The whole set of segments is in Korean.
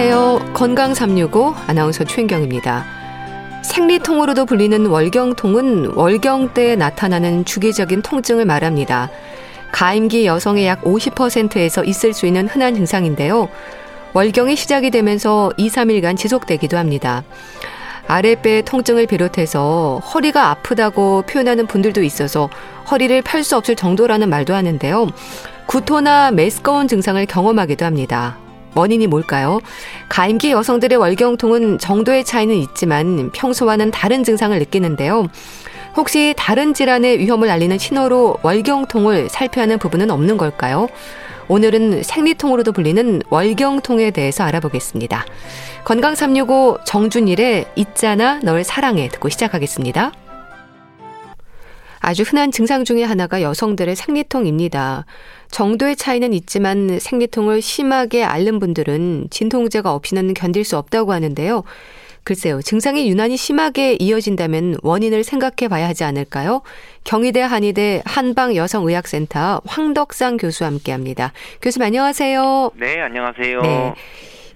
안녕하세요. 건강 365 아나운서 최인경입니다. 생리통으로도 불리는 월경통은 월경 때 나타나는 주기적인 통증을 말합니다. 가임기 여성의 약 50%에서 있을 수 있는 흔한 증상인데요. 월경이 시작이 되면서 2, 3일간 지속되기도 합니다. 아랫배 통증을 비롯해서 허리가 아프다고 표현하는 분들도 있어서 허리를 펼 수 없을 정도라는 말도 하는데요. 구토나 메스꺼운 증상을 경험하기도 합니다. 원인이 뭘까요? 가임기 여성들의 월경통은 정도의 차이는 있지만 평소와는 다른 증상을 느끼는데요. 혹시 다른 질환의 위험을 알리는 신호로 월경통을 살펴야 하는 부분은 없는 걸까요? 오늘은 생리통으로도 불리는 월경통에 대해서 알아보겠습니다. 건강 365 정준일의 있잖아 널 사랑해 듣고 시작하겠습니다. 아주 흔한 증상 중의 하나가 여성들의 생리통입니다. 정도의 차이는 있지만 생리통을 심하게 앓는 분들은 진통제가 없이는 견딜 수 없다고 하는데요. 글쎄요, 증상이 유난히 심하게 이어진다면 원인을 생각해 봐야 하지 않을까요? 경희대 한의대 한방여성의학센터 황덕상 교수와 함께 합니다. 교수님 안녕하세요. 네, 안녕하세요. 네.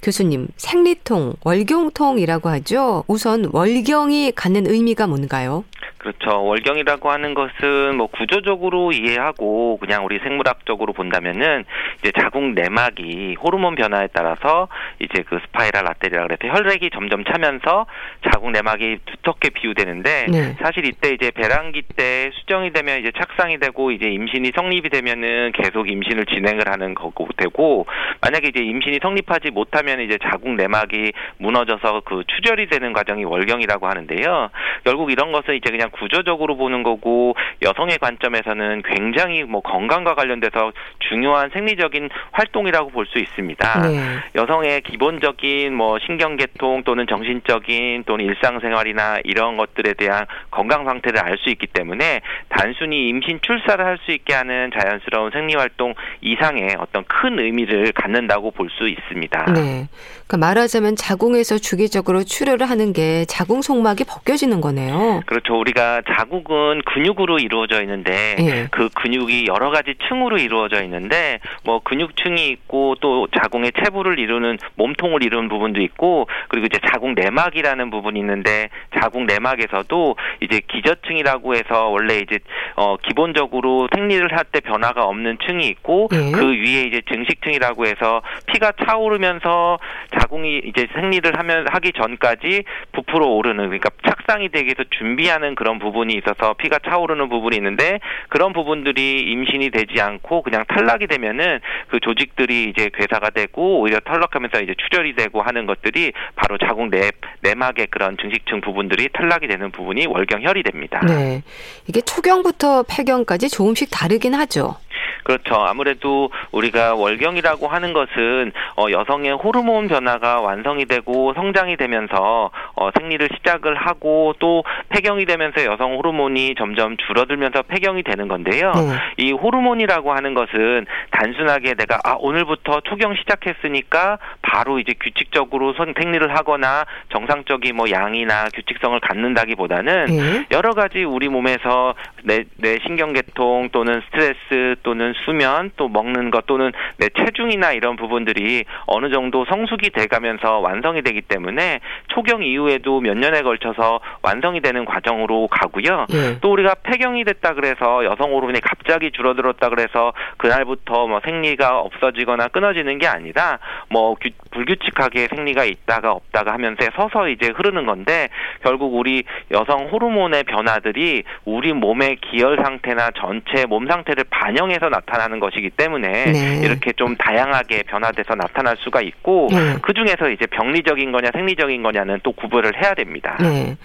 교수님, 생리통, 월경통이라고 하죠. 우선 월경이 갖는 의미가 뭔가요? 그렇죠. 월경이라고 하는 것은 뭐 구조적으로 이해하고 그냥 우리 생물학적으로 본다면은 이제 자궁 내막이 호르몬 변화에 따라서 이제 그 스파이랄 아테리라 그래서 혈액이 점점 차면서 자궁 내막이 두텁게 비우되는데 네. 사실 이때 이제 배란기 때 수정이 되면 이제 착상이 되고 이제 임신이 성립이 되면은 계속 임신을 진행을 하는 거고 되고 만약에 이제 임신이 성립하지 못하면 이제 자궁 내막이 무너져서 그 추절이 되는 과정이 월경이라고 하는데요. 결국 이런 것은 이제 그냥 구조적으로 보는 거고 여성의 관점에서는 굉장히 뭐 건강과 관련돼서 중요한 생리적인 활동이라고 볼 수 있습니다. 네. 여성의 기본적인 뭐 신경계통 또는 정신적인 또는 일상생활이나 이런 것들에 대한 건강 상태를 알 수 있기 때문에 단순히 임신 출산을 할 수 있게 하는 자연스러운 생리활동 이상의 어떤 큰 의미를 갖는다고 볼 수 있습니다. 네. 그러니까 말하자면 자궁에서 주기적으로 출혈을 하는 게 자궁 속막이 벗겨지는 거네요. 그렇죠. 우리가 자궁은 근육으로 이루어져 있는데 예. 그 근육이 여러 가지 층으로 이루어져 있는데 뭐 근육층이 있고 또 자궁의 체부를 이루는 몸통을 이루는 부분도 있고 그리고 이제 자궁 내막이라는 부분이 있는데 자궁 내막에서도 이제 기저층이라고 해서 원래 이제 어 기본적으로 생리를 할 때 변화가 없는 층이 있고 예. 그 위에 이제 증식층이라고 해서 피가 차오르면서 자궁이 이제 생리를 하면 하기 전까지 부풀어 오르는 그러니까 착상이 되기 위해서 준비하는 그런 부분이 있어서 피가 차오르는 부분이 있는데 그런 부분들이 임신이 되지 않고 그냥 탈락이 되면은 그 조직들이 이제 괴사가 되고 오히려 탈락하면서 이제 출혈이 되고 하는 것들이 바로 자궁 내 내막의 그런 증식층 부분들이 탈락이 되는 부분이 월경혈이 됩니다. 네. 이게 초경부터 폐경까지 조금씩 다르긴 하죠. 그렇죠. 아무래도 우리가 월경이라고 하는 것은 어, 여성의 호르몬 변화가 완성이 되고 성장이 되면서 어, 생리를 시작을 하고 또 폐경이 되면서 여성 호르몬이 점점 줄어들면서 폐경이 되는 건데요. 네. 이 호르몬이라고 하는 것은 단순하게 내가 아 오늘부터 초경 시작했으니까 바로 이제 규칙적으로 생리를 하거나 정상적인 뭐 양이나 규칙성을 갖는다기보다는 네. 여러 가지 우리 몸에서 내, 내 신경계통 또는 스트레스 또는 수면 또 먹는 것 또는 내 체중이나 이런 부분들이 어느 정도 성숙이 돼가면서 완성이 되기 때문에 초경 이후에도 몇 년에 걸쳐서 완성이 되는 과정으로 가고요. 예. 또 우리가 폐경이 됐다 그래서 여성 호르몬이 갑자기 줄어들었다 그래서 그날부터 뭐 생리가 없어지거나 끊어지는 게 아니라 뭐 규, 불규칙하게 생리가 있다가 없다가 하면서 서서 이제 흐르는 건데 결국 우리 여성 호르몬의 변화들이 우리 몸의 기혈 상태나 전체 몸 상태를 반영해서 나 나타나는 것이기 때문에 네. 이렇게 좀 다양하게 변화돼서 나타날 수가 있고 네. 그 중에서 이제 병리적인 거냐 생리적인 거냐는 또 구분을 해야 됩니다. 네.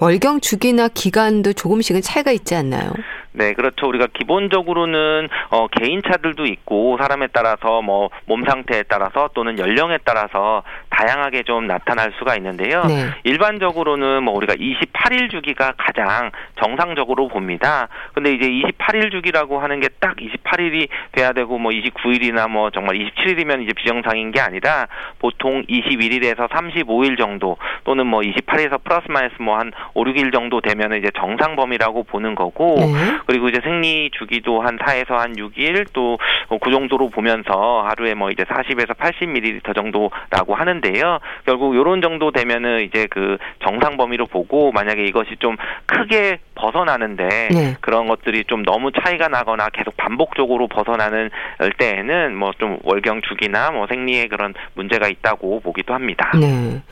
월경 주기나 기간도 조금씩은 차이가 있지 않나요? 네, 그렇죠. 우리가 기본적으로는 어, 개인차들도 있고 사람에 따라서 뭐 몸 상태에 따라서 또는 연령에 따라 서 다양하게 좀 나타날 수가 있는데요. 네. 일반적으로는 뭐 우리가 28일 주기가 가장 정상적으로 봅니다. 근데 이제 28일 주기라고 하는 게 딱 28일이 돼야 되고 뭐 29일이나 뭐 정말 27일이면 이제 비정상인 게 아니라 보통 21일에서 35일 정도 또는 뭐 28일에서 플러스 마이너스 뭐 한 5, 6일 정도 되면 이제 정상 범위라고 보는 거고 네. 그리고 이제 생리 주기도 한 4에서 한 6일 또 그 정도로 보면서 하루에 뭐 이제 40에서 80ml 정도라고 하는데 요. 결국 요런 정도 되면은 이제 그 정상 범위로 보고 만약에 이것이 좀 크게 벗어나는데 네. 그런 것들이 좀 너무 차이가 나거나 계속 반복적으로 벗어나는 때에는 뭐 좀 월경 주기나 뭐 생리에 그런 문제가 있다고 보기도 합니다. 네.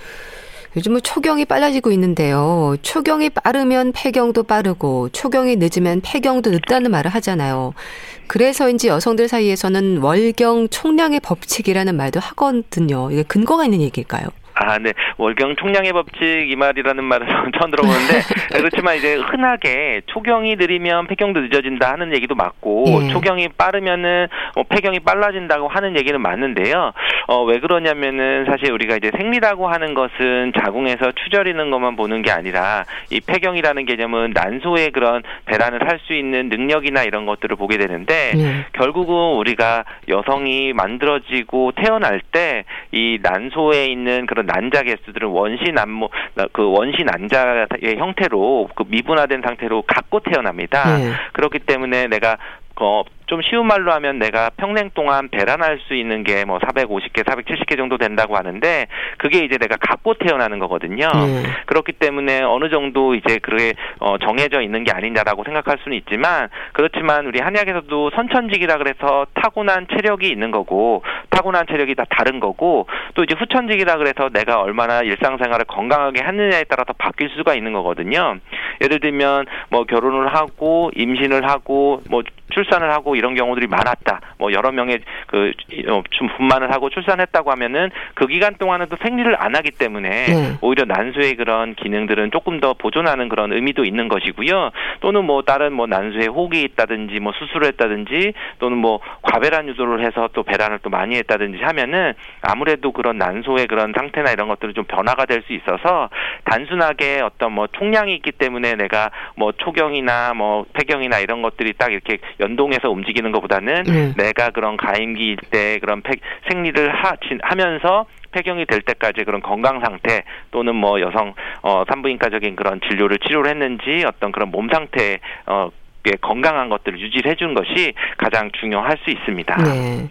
요즘은 초경이 빨라지고 있는데요. 초경이 빠르면 폐경도 빠르고 초경이 늦으면 폐경도 늦다는 말을 하잖아요. 그래서인지 여성들 사이에서는 월경 총량의 법칙이라는 말도 하거든요. 이게 근거가 있는 얘기일까요? 아, 네. 월경 총량의 법칙 이 말이라는 말은 처음 들어보는데 그렇지만 이제 흔하게 초경이 느리면 폐경도 늦어진다 하는 얘기도 맞고 예. 초경이 빠르면은 뭐 폐경이 빨라진다고 하는 얘기는 맞는데요. 어, 왜 그러냐면은 사실 우리가 이제 생리라고 하는 것은 자궁에서 추저리는 것만 보는 게 아니라 이 폐경이라는 개념은 난소의 그런 배란을 할 수 있는 능력이나 이런 것들을 보게 되는데 예. 결국은 우리가 여성이 만들어지고 태어날 때 이 난소에 있는 그런 난자 개수들은 원시 난모 그 원시 난자의 형태로 그 미분화된 상태로 갖고 태어납니다. 네. 그렇기 때문에 내가 어, 좀 쉬운 말로 하면 내가 평생 동안 배란할 수 있는 게 뭐 450개, 470개 정도 된다고 하는데 그게 이제 내가 갖고 태어나는 거거든요. 네. 그렇기 때문에 어느 정도 이제 그게 어, 정해져 있는 게 아니냐라고 생각할 수는 있지만 그렇지만 우리 한의학에서도 선천직이라 그래서 타고난 체력이 있는 거고 타고난 체력이 다 다른 거고 또 이제 후천직이라 그래서 내가 얼마나 일상생활을 건강하게 하느냐에 따라서 바뀔 수가 있는 거거든요. 예를 들면 뭐 결혼을 하고 임신을 하고 뭐 출산을 하고 이런 경우들이 많았다. 뭐 여러 명의 그좀 어, 분만을 하고 출산했다고 하면은 그 기간 동안은 또 생리를 안 하기 때문에 네. 오히려 난소의 그런 기능들은 조금 더 보존하는 그런 의미도 있는 것이고요. 또는 뭐 다른 뭐 난소에 혹이 있다든지 뭐 수술을 했다든지 또는 뭐 과배란 유도를 해서 또 배란을 또 많이 했다든지 하면은 아무래도 그런 난소의 그런 상태나 이런 것들은 좀 변화가 될 수 있어서 단순하게 어떤 뭐 총량이 있기 때문에 내가 뭐 초경이나 뭐 폐경이나 이런 것들이 딱 이렇게 연동해서 움직이는 것보다는 네. 내가 그런 가임기일 때 그런 폐, 생리를 하, 하면서 폐경이 될 때까지 그런 건강 상태 또는 뭐 여성 어 산부인과적인 그런 진료를 치료를 했는지 어떤 그런 몸 상태 어 건강한 것들을 유지해 주는 것이 가장 중요할 수 있습니다. 네.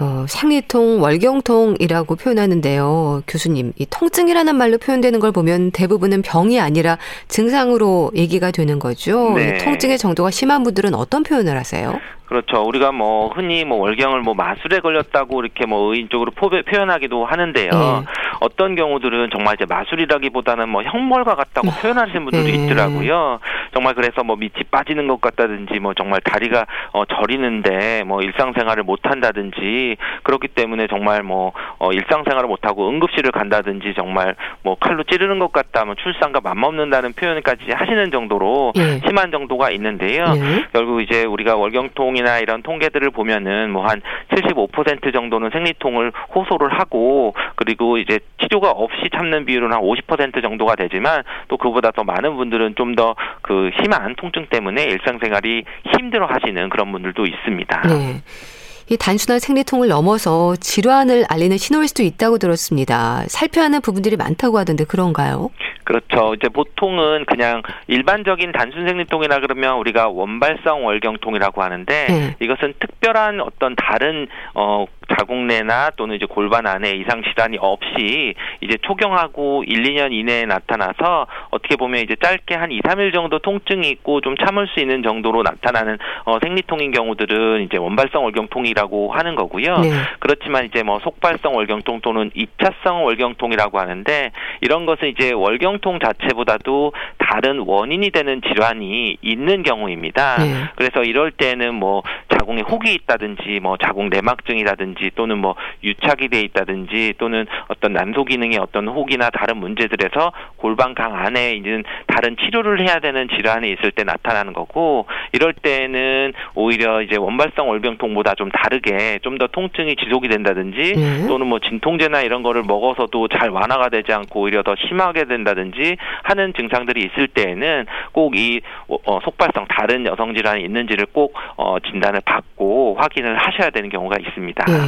어, 생리통, 월경통이라고 표현하는데요. 교수님, 이 통증이라는 말로 표현되는 걸 보면 대부분은 병이 아니라 증상으로 얘기가 되는 거죠. 네. 통증의 정도가 심한 분들은 어떤 표현을 하세요? 그렇죠. 우리가 뭐 흔히 뭐 월경을 뭐 마술에 걸렸다고 이렇게 뭐 의인적으로 포배, 표현하기도 하는데요. 네. 어떤 경우들은 정말 이제 마술이라기보다는 뭐 형벌과 같다고 네. 표현하시는 분들도 네. 있더라고요. 정말 그래서 뭐 밑이 빠지는 것 같다든지 뭐 정말 다리가 어 저리는데 뭐 일상생활을 못 한다든지 그렇기 때문에 정말 뭐 어, 일상생활을 못 하고 응급실을 간다든지 정말 뭐 칼로 찌르는 것 같다 뭐 출산과 맞먹는다는 표현까지 하시는 정도로 네. 심한 정도가 있는데요. 네. 결국 이제 우리가 월경통 비용이나 이런 통계들을 보면은 뭐 한 75% 정도는 생리통을 호소를 하고 그리고 이제 치료가 없이 참는 비율은 한 50% 정도가 되지만 또 그보다 더 많은 분들은 좀 더 그 심한 통증 때문에 일상생활이 힘들어 하시는 그런 분들도 있습니다. 네. 이 단순한 생리통을 넘어서 질환을 알리는 신호일 수도 있다고 들었습니다. 살펴야 하는 부분들이 많다고 하던데 그런가요? 그렇죠. 이제 보통은 그냥 일반적인 단순 생리통이나 그러면 우리가 원발성 월경통이라고 하는데 네. 이것은 특별한 어떤 다른 어 자궁 내나 또는 이제 골반 안에 이상 질환이 없이 이제 초경하고 1, 2년 이내에 나타나서 어떻게 보면 이제 짧게 한 2, 3일 정도 통증이 있고 좀 참을 수 있는 정도로 나타나는 어 생리통인 경우들은 이제 원발성 월경통이라고 하는 거고요. 네. 그렇지만 이제 뭐 속발성 월경통 또는 2차성 월경통이라고 하는데 이런 것은 이제 월경 통통 자체보다도 다른 원인이 되는 질환이 있는 경우입니다. 네. 그래서 이럴 때는 뭐 자궁에 혹이 있다든지 뭐 자궁 내막증이라든지 또는 뭐 유착이 돼 있다든지 또는 어떤 난소 기능의 어떤 혹이나 다른 문제들에서 골반강 안에 있는 다른 치료를 해야 되는 질환이 있을 때 나타나는 거고 이럴 때는 오히려 이제 원발성 월병통보다 좀 다르게 좀 더 통증이 지속이 된다든지 네. 또는 뭐 진통제나 이런 거를 먹어서도 잘 완화가 되지 않고 오히려 더 심하게 된다든지 하는 증상들이 있을 때에는 꼭이 어, 속발성 다른 여성 질환이 있는지를 꼭 어, 진단을 받고 확인을 하셔야 되는 경우가 있습니다. 네.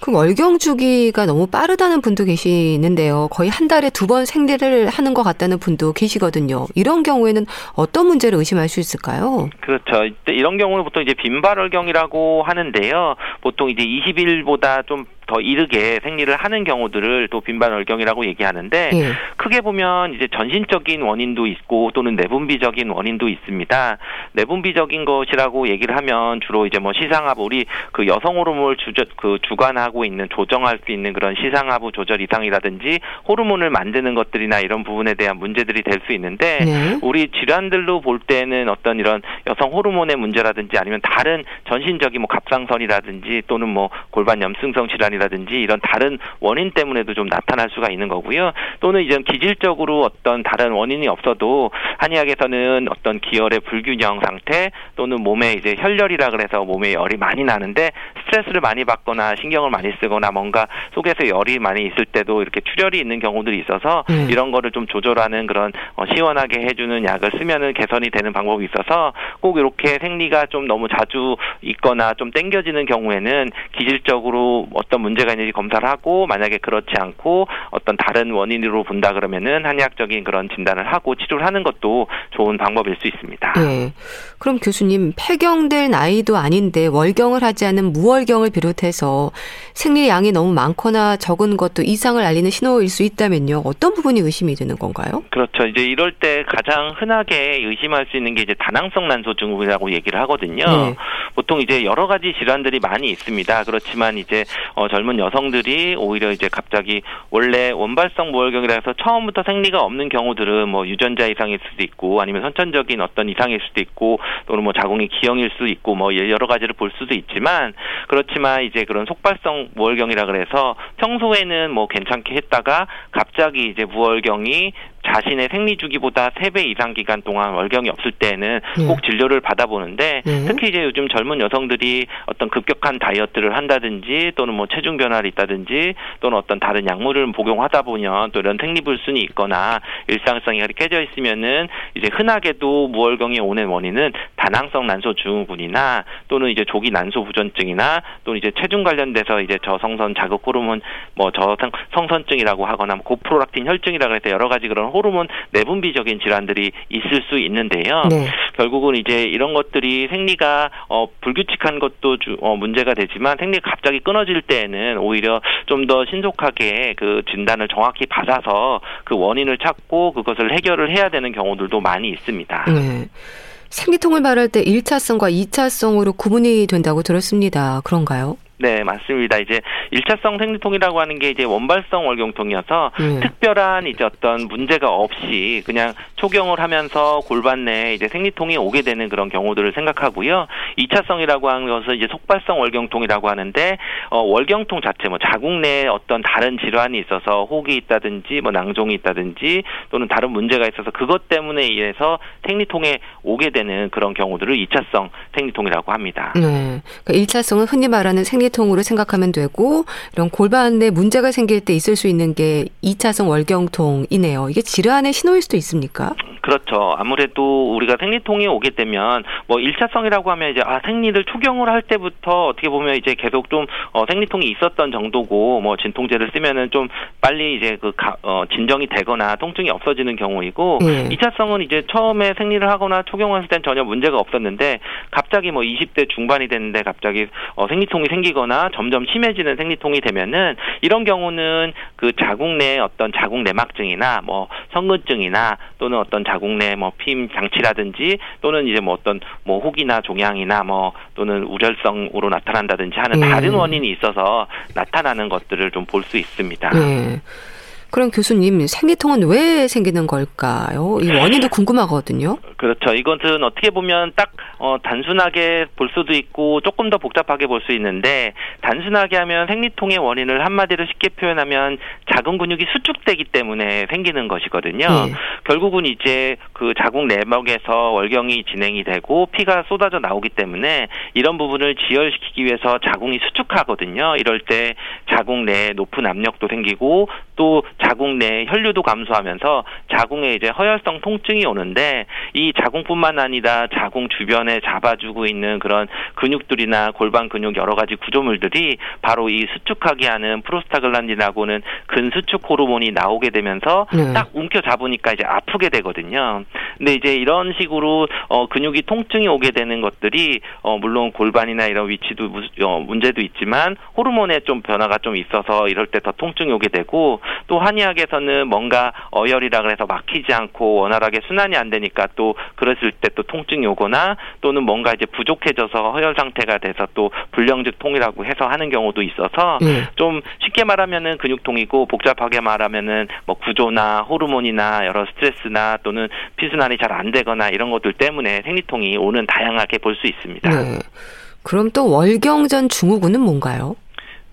그 월경 주기가 너무 빠르다는 분도 계시는데요. 거의 한 달에 두 번 생리를 하는 것 같다는 분도 계시거든요. 이런 경우에는 어떤 문제를 의심할 수 있을까요? 그렇죠. 이런 경우는 보통 이제 빈발월경이라고 하는데요. 보통 이제 20일보다 좀더 이르게 생리를 하는 경우들을 또 빈반 월경이라고 얘기하는데 예. 크게 보면 이제 전신적인 원인도 있고 또는 내분비적인 원인도 있습니다. 내분비적인 것이라고 얘기를 하면 주로 이제 뭐 시상하부 우리 그 여성 호르몬을 주저, 그 주관하고 있는 조정할 수 있는 그런 시상하부 조절 이상이라든지 호르몬을 만드는 것들이나 이런 부분에 대한 문제들이 될 수 있는데 네. 우리 질환들로 볼 때는 어떤 이런 여성 호르몬의 문제라든지 아니면 다른 전신적인 뭐 갑상선이라든지 또는 뭐 골반 염증성 질환 질환이라든지 이런 다른 원인 때문에도 좀 나타날 수가 있는 거고요. 또는 이제 기질적으로 어떤 다른 원인이 없어도 한의학에서는 어떤 기혈의 불균형 상태 또는 몸에 이제 혈열이라 그래서 몸에 열이 많이 나는데 스트레스를 많이 받거나 신경을 많이 쓰거나 뭔가 속에서 열이 많이 있을 때도 이렇게 출혈이 있는 경우들이 있어서 음. 이런 거를 좀 조절하는 그런 어, 시원하게 해주는 약을 쓰면은 개선이 되는 방법이 있어서 꼭 이렇게 생리가 좀 너무 자주 있거나 좀 땡겨지는 경우에는 기질적으로 어떤 문제가 있는지 검사를 하고 만약에 그렇지 않고 어떤 다른 원인으로 본다 그러면은 한의학적인 그런 진단을 하고 치료를 하는 것도 좋은 방법일 수 있습니다. 네. 그럼 교수님 폐경될 나이도 아닌데 월경을 하지 않은 무월경을 비롯해서 생리 양이 너무 많거나 적은 것도 이상을 알리는 신호일 수 있다면요. 어떤 부분이 의심이 되는 건가요? 그렇죠. 이제 이럴 때 가장 흔하게 의심할 수 있는 게 이제 다낭성 난소 증후군이라고 얘기를 하거든요. 네. 보통 이제 여러 가지 질환들이 많이 있습니다. 그렇지만 이제 어, 젊은 여성들이 오히려 이제 갑자기 원래 원발성 무월경이라 해서 처음부터 생리가 없는 경우들은 뭐 유전자 이상일 수도 있고 아니면 선천적인 어떤 이상일 수도 있고 또는 뭐 자궁이 기형일 수도 있고 뭐 여러 가지를 볼 수도 있지만 그렇지만 이제 그런 속발성 무월경이라 그래서 평소에는 뭐 괜찮게 했다가 갑자기 이제 무월경이 자신의 생리 주기보다 3배 이상 기간 동안 월경이 없을 때는 네. 꼭 진료를 받아보는데 네. 특히 이제 요즘 젊은 여성들이 어떤 급격한 다이어트를 한다든지 또는 뭐 체중 변화를 있다든지 또는 어떤 다른 약물을 복용하다 보면 또 이런 생리 불순이 있거나 일상성이 깨져 있으면은 이제 흔하게도 무월경이 오는 원인은 다낭성 난소 증후군이나 또는 이제 조기 난소 부전증이나 또는 이제 체중 관련돼서 이제 저성선 자극 호르몬 뭐 저성선증이라고 하거나 뭐 고프로락틴 혈증이라고 해서 여러 가지 그런 호르몬 내분비적인 질환들이 있을 수 있는데요. 네. 결국은 이제 이런 것들이 생리가 어, 불규칙한 것도 주, 어, 문제가 되지만 생리가 갑자기 끊어질 때에는 오히려 좀 더 신속하게 그 진단을 정확히 받아서 그 원인을 찾고 그것을 해결을 해야 되는 경우들도 많이 있습니다. 네. 생리통을 말할 때 1차성과 2차성으로 구분이 된다고 들었습니다. 그런가요? 네, 맞습니다. 이제 1차성 생리통이라고 하는 게 이제 원발성 월경통이어서 음. 특별한 이제 어떤 문제가 없이 그냥 초경을 하면서 골반 내에 이제 생리통이 오게 되는 그런 경우들을 생각하고요. 2차성이라고 하는 것은 이제 속발성 월경통이라고 하는데 어, 월경통 자체 뭐 자궁 내에 어떤 다른 질환이 있어서 혹이 있다든지 뭐 낭종이 있다든지 또는 다른 문제가 있어서 그것 때문에 의해서 생리통에 오게 되는 그런 경우들을 2차성 생리통이라고 합니다. 네. 그러니까 1차성은 흔히 말하는 생리 생리 통으로 생각하면 되고 이런 골반에 문제가 생길 때 있을 수 있는 게 2차성 월경통이네요. 이게 질환의 신호일 수도 있습니까? 그렇죠. 아무래도 우리가 생리통이 오게 되면 뭐 1차성이라고 하면 이제 아 생리를 초경을 할 때부터 어떻게 보면 이제 계속 좀 어, 생리통이 있었던 정도고 뭐 진통제를 쓰면은 좀 빨리 이제 그 가, 어, 진정이 되거나 통증이 없어지는 경우이고 네. 2차성은 이제 처음에 생리를 하거나 초경했을 땐 전혀 문제가 없었는데 갑자기 뭐 20대 중반이 됐는데 갑자기 어, 생리통이 생기거나 점점 심해지는 생리통이 되면은 이런 경우는 그 자궁 내 어떤 자궁 내막증이나 뭐 성근증이나 또는 어떤 자궁 내뭐 피임 장치라든지 또는 이제 뭐 어떤 뭐 혹이나 종양이나 뭐 또는 우렬성으로 나타난다든지 하는 네. 다른 원인이 있어서 나타나는 것들을 좀 볼 수 있습니다. 네. 그럼 교수님 생리통은 왜 생기는 걸까요? 이 원인도 궁금하거든요. 그렇죠. 이것은 어떻게 보면 딱 어, 단순하게 볼 수도 있고 조금 더 복잡하게 볼 수 있는데 단순하게 하면 생리통의 원인을 한마디로 쉽게 표현하면 자궁 근육이 수축되기 때문에 생기는 것이거든요. 네. 결국은 이제 그 자궁 내막에서 월경이 진행이 되고 피가 쏟아져 나오기 때문에 이런 부분을 지혈시키기 위해서 자궁이 수축하거든요. 이럴 때 자궁 내에 높은 압력도 생기고 또 자궁 내 혈류도 감소하면서 자궁에 이제 허혈성 통증이 오는데 이 자궁뿐만 아니라 자궁 주변에 잡아주고 있는 그런 근육들이나 골반 근육 여러 가지 구조물들이 바로 이 수축하게 하는 프로스타글란딘하고는 근수축 호르몬이 나오게 되면서 네. 딱 움켜 잡으니까 이제 아프게 되거든요. 근데 이제 이런 식으로 어 근육이 통증이 오게 되는 것들이 어 물론 골반이나 이런 위치도 무, 어, 문제도 있지만 호르몬의 좀 변화가 좀 있어서 이럴 때 더 통증이 오게 되고 또한 의학에서는 뭔가 어혈이라 그래서 막히지 않고 원활하게 순환이 안 되니까 또 그랬을 때 또 통증이 오거나 또는 뭔가 이제 부족해져서 허혈 상태가 돼서 또 불량즉 통이라고 해서 하는 경우도 있어서 네. 좀 쉽게 말하면은 근육통이고 복잡하게 말하면은 뭐 구조나 호르몬이나 여러 스트레스나 또는 피순환이 잘 안 되거나 이런 것들 때문에 생리통이 오는 다양하게 볼 수 있습니다. 네. 그럼 또 월경전 증후군은 뭔가요?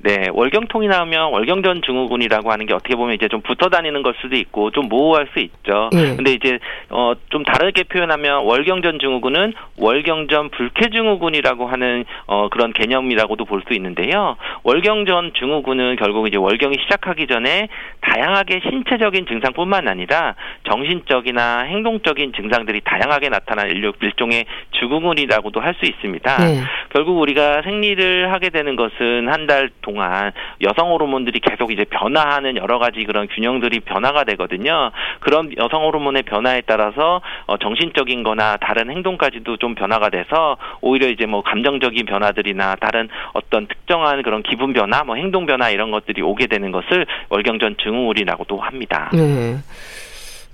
네, 월경통이 나오면 월경전 증후군이라고 하는 게 어떻게 보면 이제 좀 붙어 다니는 걸 수도 있고 좀 모호할 수 있죠. 네. 근데 이제 어 좀 다르게 표현하면 월경전 증후군은 월경전 불쾌 증후군이라고 하는 어 그런 개념이라고도 볼 수 있는데요. 월경전 증후군은 결국 이제 월경이 시작하기 전에 다양하게 신체적인 증상뿐만 아니라 정신적이나 행동적인 증상들이 다양하게 나타나는 일종의 증후군이라고도 할 수 있습니다. 네. 결국 우리가 생리를 하게 되는 것은 한달 동안 여성 호르몬들이 계속 이제 변화하는 여러 가지 그런 균형들이 변화가 되거든요. 그런 여성 호르몬의 변화에 따라서 어, 정신적인 거나 다른 행동까지도 좀 변화가 돼서 오히려 이제 뭐 감정적인 변화들이나 다른 어떤 특정한 그런 기분 변화, 뭐 행동 변화 이런 것들이 오게 되는 것을 월경전 증후군이라고도 합니다. 네.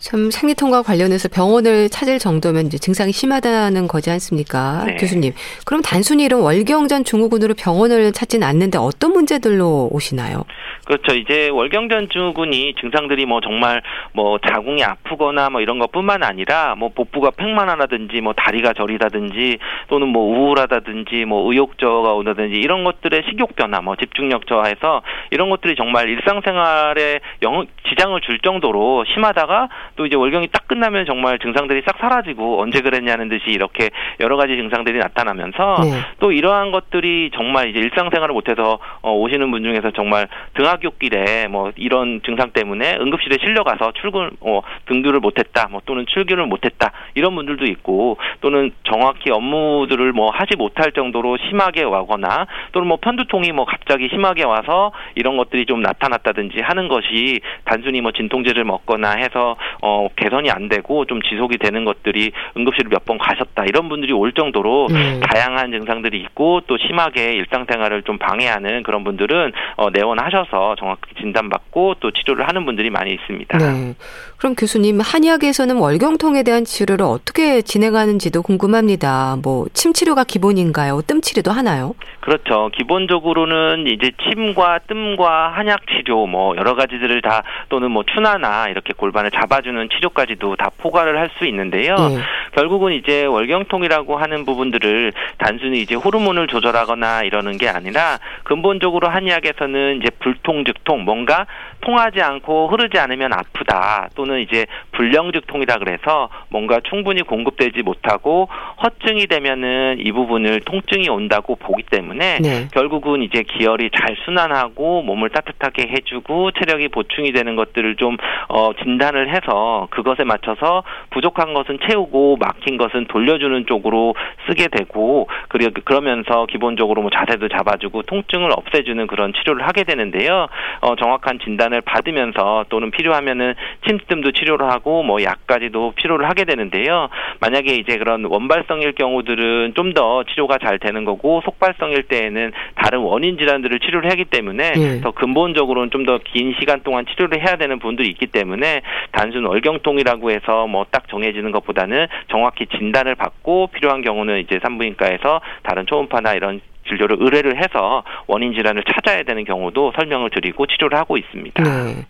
참 생리통과 관련해서 병원을 찾을 정도면 이제 증상이 심하다는 거지 않습니까? 네. 교수님. 그럼 단순히 이런 월경전 증후군으로 병원을 찾지는 않는데 어떤 문제들로 오시나요? 그렇죠. 이제 월경전 증후군이 증상들이 뭐 정말 뭐 자궁이 아프거나 뭐 이런 것뿐만 아니라 뭐 복부가 팽만하다든지 뭐 다리가 저리다든지 또는 뭐 우울하다든지 뭐 의욕저하가 오다든지 이런 것들의 식욕 변화, 뭐 집중력 저하해서 이런 것들이 정말 일상생활에 영, 지장을 줄 정도로 심하다가 또 이제 월경이 딱 끝나면 정말 증상들이 싹 사라지고 언제 그랬냐는 듯이 이렇게 여러 가지 증상들이 나타나면서 네. 또 이러한 것들이 정말 이제 일상생활을 못해서 어, 오시는 분 중에서 정말 등하 굣길에 뭐 이런 증상 때문에 응급실에 실려가서 출근 어, 등교를 못했다, 뭐 또는 출근을 못했다 이런 분들도 있고 또는 정확히 업무들을 뭐 하지 못할 정도로 심하게 와거나 또는 뭐 편두통이 뭐 갑자기 심하게 와서 이런 것들이 좀 나타났다든지 하는 것이 단순히 뭐 진통제를 먹거나 해서 어, 개선이 안 되고 좀 지속이 되는 것들이 응급실을 몇 번 가셨다 이런 분들이 올 정도로 네. 다양한 증상들이 있고 또 심하게 일상생활을 좀 방해하는 그런 분들은 어, 내원하셔서 정확히 진단받고 또 치료를 하는 분들이 많이 있습니다. 네. 그럼 교수님 한의학에서는 월경통에 대한 치료를 어떻게 진행하는지도 궁금합니다. 뭐 침 치료가 기본인가요? 뜸 치료도 하나요? 그렇죠. 기본적으로는 이제 침과 뜸과 한약 치료 뭐 여러 가지들을 다 또는 뭐 추나나 이렇게 골반을 잡아주는 치료까지도 다 포괄을 할 수 있는데요. 네. 결국은 이제 월경통이라고 하는 부분들을 단순히 이제 호르몬을 조절하거나 이러는 게 아니라 근본적으로 한의학에서는 이제 불통 즉통 뭔가 통하지 않고 흐르지 않으면 아프다 또는 이제 불량 즉통이다 그래서 뭔가 충분히 공급되지 못하고 허증이 되면은 이 부분을 통증이 온다고 보기 때문에 네. 결국은 이제 기혈이 잘 순환하고 몸을 따뜻하게 해주고 체력이 보충이 되는 것들을 좀 어, 진단을 해서 그것에 맞춰서 부족한 것은 채우고 막힌 것은 돌려주는 쪽으로 쓰게 되고 그리고 그러면서 기본적으로 뭐 자세도 잡아주고 통증을 없애주는 그런 치료를 하게 되는데요. 어, 정확한 진단을 받으면서 또는 필요하면은 침뜸도 치료를 하고 뭐 약까지도 필요를 하게 되는데요. 만약에 이제 그런 원발성일 경우들은 좀 더 치료가 잘 되는 거고 속발성일 때에는 다른 원인 질환들을 치료를 하기 때문에 예. 더 근본적으로는 좀 더 긴 시간 동안 치료를 해야 되는 분들이 있기 때문에 단순 월경통이라고 해서 뭐 딱 정해지는 것보다는 정확히 진단을 받고 필요한 경우는 이제 산부인과에서 다른 초음파나 이런 진료를 의뢰를 해서 원인 질환을 찾아야 되는 경우도 설명을 드리고 치료를 하고 있습니다. 네.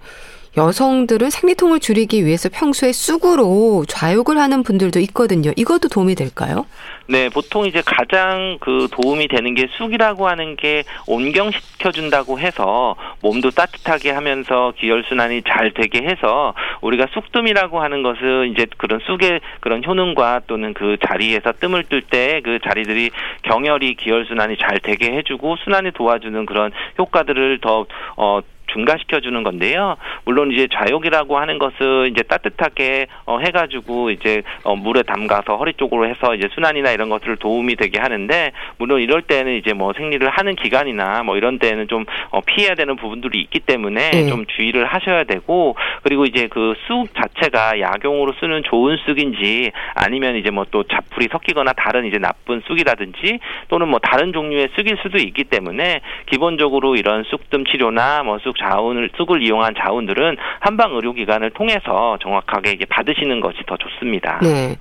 여성들은 생리통을 줄이기 위해서 평소에 쑥으로 좌욕을 하는 분들도 있거든요. 이것도 도움이 될까요? 네, 보통 이제 가장 그 도움이 되는 게 쑥이라고 하는 게 온경시켜준다고 해서 몸도 따뜻하게 하면서 기혈순환이 잘 되게 해서 우리가 쑥뜸이라고 하는 것은 이제 그런 쑥의 그런 효능과 또는 그 자리에서 뜸을 뜰 때 그 자리들이 경혈이 기혈순환이 잘 되게 해주고 순환이 도와주는 그런 효과들을 더 어, 중가시켜 주는 건데요. 물론 이제 좌욕이라고 하는 것은 이제 따뜻하게 어, 해가지고 이제 어, 물에 담가서 허리 쪽으로 해서 이제 순환이나 이런 것들을 도움이 되게 하는데 물론 이럴 때는 이제 뭐 생리를 하는 기간이나 뭐 이런 때는 좀 어, 피해야 되는 부분들이 있기 때문에 네. 좀 주의를 하셔야 되고 그리고 이제 그 쑥 자체가 약용으로 쓰는 좋은 쑥인지 아니면 이제 뭐또 자풀이 섞이거나 다른 이제 나쁜 쑥이라든지 또는 뭐 다른 종류의 쑥일 수도 있기 때문에 기본적으로 이런 쑥뜸 치료나 뭐쑥 자원을 쑥을 이용한 자원들은 한방 의료기관을 통해서 정확하게 받으시는 것이 더 좋습니다. 네.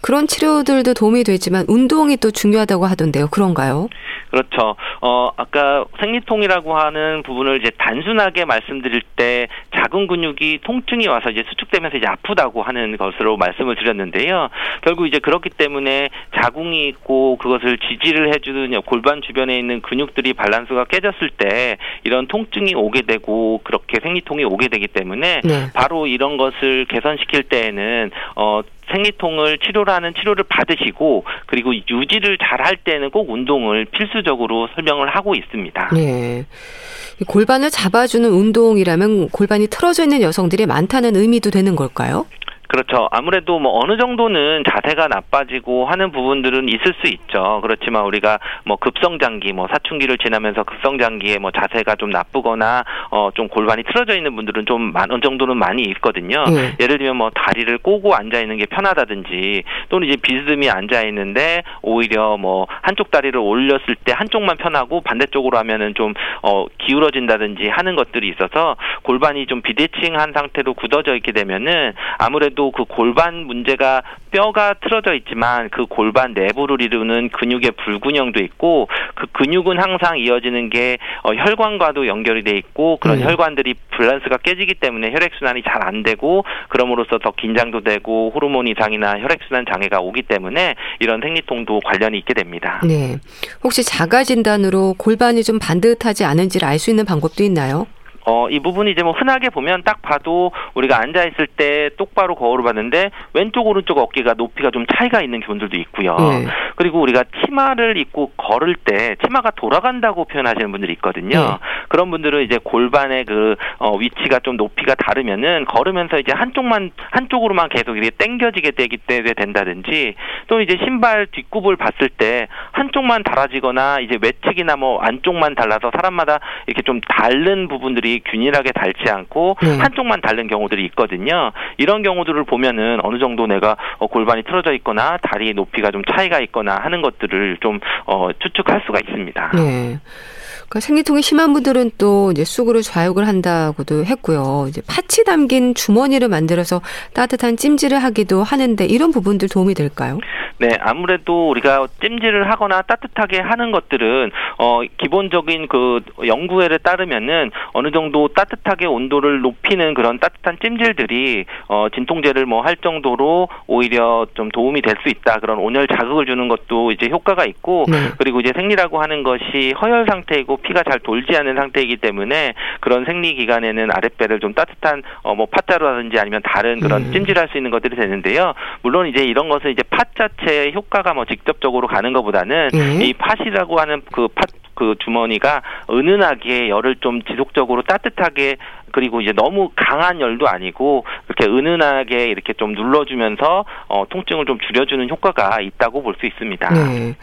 그런 치료들도 도움이 되지만 운동이 또 중요하다고 하던데요. 그런가요? 그렇죠. 어, 아까 생리통이라고 하는 부분을 이제 단순하게 말씀드릴 때 작은 근육이 통증이 와서 이제 수축되면서 이제 아프다고 하는 것으로 말씀을 드렸는데요. 결국 이제 그렇기 때문에 자궁이 있고 그것을 지지를 해주는 골반 주변에 있는 근육들이 밸런스가 깨졌을 때 이런 통증이 오게 되고 그렇게 생리통이 오게 되기 때문에 네. 바로 이런 것을 개선시킬 때에는 어 생리통을 치료를 하는 치료를 받으시고 그리고 유지를 잘 할 때는 꼭 운동을 필수적으로 설명을 하고 있습니다. 네. 골반을 잡아주는 운동이라면 골반이 틀어져 있는 여성들이 많다는 의미도 되는 걸까요? 그렇죠. 아무래도 뭐 어느 정도는 자세가 나빠지고 하는 부분들은 있을 수 있죠. 그렇지만 우리가 뭐 급성장기, 뭐 사춘기를 지나면서 급성장기에 뭐 자세가 좀 나쁘거나 어 좀 골반이 틀어져 있는 분들은 좀 어느 정도는 많이 있거든요. 네. 예를 들면 뭐 다리를 꼬고 앉아 있는 게 편하다든지 또는 이제 비스듬히 앉아 있는데 오히려 뭐 한쪽 다리를 올렸을 때 한쪽만 편하고 반대쪽으로 하면은 좀 어 기울어진다든지 하는 것들이 있어서 골반이 좀 비대칭한 상태로 굳어져 있게 되면은 아무래도 또그 골반 문제가 뼈가 틀어져 있지만 그 골반 내부를 이루는 근육의 불균형도 있고 그 근육은 항상 이어지는 게 어, 혈관과도 연결이 돼 있고 그런 음. 혈관들이 밸런스가 깨지기 때문에 혈액 순환이 잘 안 되고 그럼으로써 더 긴장도 되고 호르몬 이상이나 혈액 순환 장애가 오기 때문에 이런 생리통도 관련이 있게 됩니다. 네. 혹시 자가 진단으로 골반이 좀 반듯하지 않은지를 알 수 있는 방법도 있나요? 어, 이 부분이 이제 뭐 흔하게 보면 딱 봐도 우리가 앉아 있을 때 똑바로 거울을 봤는데 왼쪽 오른쪽 어깨가 높이가 좀 차이가 있는 분들도 있고요. 네. 그리고 우리가 치마를 입고 걸을 때 치마가 돌아간다고 표현하시는 분들이 있거든요. 네. 그런 분들은 이제 골반의 그 어, 위치가 좀 높이가 다르면은 걸으면서 이제 한쪽만 한쪽으로만 계속 이렇게 당겨지게 되기 때문에 된다든지 또 이제 신발 뒷굽을 봤을 때 한쪽만 달아지거나 이제 외측이나 뭐 안쪽만 달라서 사람마다 이렇게 좀 다른 부분들이 균일하게 닳지 않고 네. 한쪽만 닳는 경우들이 있거든요. 이런 경우들을 보면은 어느 정도 내가 어, 골반이 틀어져 있거나 다리 높이가 좀 차이가 있거나 하는 것들을 좀 어, 추측할 수가 있습니다. 네. 그러니까 생리통이 심한 분들은 또 이제 쑥으로 좌욕을 한다고도 했고요. 이제 파치 담긴 주머니를 만들어서 따뜻한 찜질을 하기도 하는데 이런 부분들 도움이 될까요? 네, 아무래도 우리가 찜질을 하거나 따뜻하게 하는 것들은 어 기본적인 그 연구회를 따르면은 어느 정도 따뜻하게 온도를 높이는 그런 따뜻한 찜질들이 어 진통제를 뭐 할 정도로 오히려 좀 도움이 될 수 있다. 그런 온열 자극을 주는 것도 이제 효과가 있고 네. 그리고 이제 생리라고 하는 것이 허혈 상태 이고 피가 잘 돌지 않는 상태이기 때문에 그런 생리 기간에는 아랫배를 좀 따뜻한 어 뭐 팥자루라든지 아니면 다른 그런 음. 찜질할 수 있는 것들이 되는데요. 물론 이제 이런 것은 이제 팥 자체의 효과가 뭐 직접적으로 가는 것보다는 음. 이 팥이라고 하는 그팥 그 주머니가 은은하게 열을 좀 지속적으로 따뜻하게 그리고 이제 너무 강한 열도 아니고 이렇게 은은하게 이렇게 좀 눌러주면서 어, 통증을 좀 줄여주는 효과가 있다고 볼 수 있습니다. 네.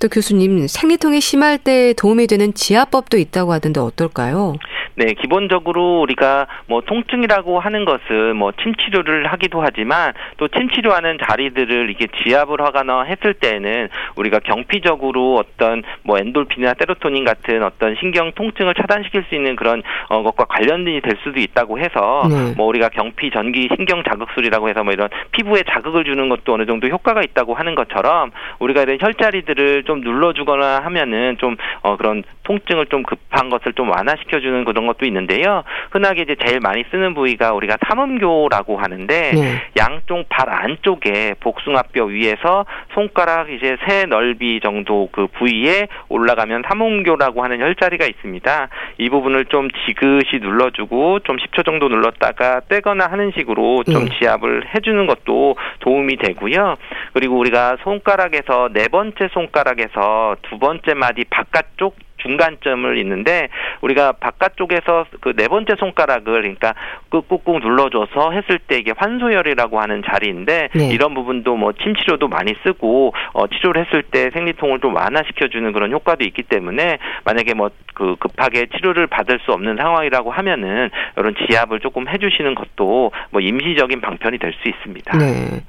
또 교수님 생리통이 심할 때 도움이 되는 지압법도 있다고 하던데 어떨까요? 네, 기본적으로 우리가 뭐 통증이라고 하는 것은 뭐 침치료를 하기도 하지만 또 침치료하는 자리들을 이게 지압을 하거나 했을 때는 우리가 경피적으로 어떤 뭐 엔돌핀이나 세로토닌 같은 어떤 신경 통증을 차단시킬 수 있는 그런 어 것과 관련이 될 수도 있다고 해서 네. 뭐 우리가 경피 전기 신경 자극술이라고 해서 뭐 이런 피부에 자극을 주는 것도 어느 정도 효과가 있다고 하는 것처럼 우리가 이런 혈자리들을 좀 눌러주거나 하면은 좀 어 그런 통증을 좀 급한 것을 좀 완화시켜주는 그런 것도 있는데요. 흔하게 이제 제일 많이 쓰는 부위가 우리가 삼음교라고 하는데 네. 양쪽 발 안쪽에 복숭아뼈 위에서 손가락 이제 세 넓이 정도 그 부위에 올라가면 삼음교라고 하는 혈자리가 있습니다. 이 부분을 좀 지그시 눌러주고 좀 10초 정도 눌렀다가 떼거나 하는 식으로 좀 네. 지압을 해주는 것도 도움이 되고요. 그리고 우리가 손가락에서 네 번째 손가락에서 두 번째 마디 바깥쪽 중간점을 있는데 우리가 바깥쪽에서 그 네 번째 손가락을 그러니까 꾹꾹꾹 눌러줘서 했을 때 이게 환소혈이라고 하는 자리인데 네. 이런 부분도 뭐 침 치료도 많이 쓰고 어, 치료를 했을 때 생리통을 좀 완화시켜주는 그런 효과도 있기 때문에 만약에 뭐 그 급하게 치료를 받을 수 없는 상황이라고 하면은 이런 지압을 조금 해주시는 것도 뭐 임시적인 방편이 될 수 있습니다. 네.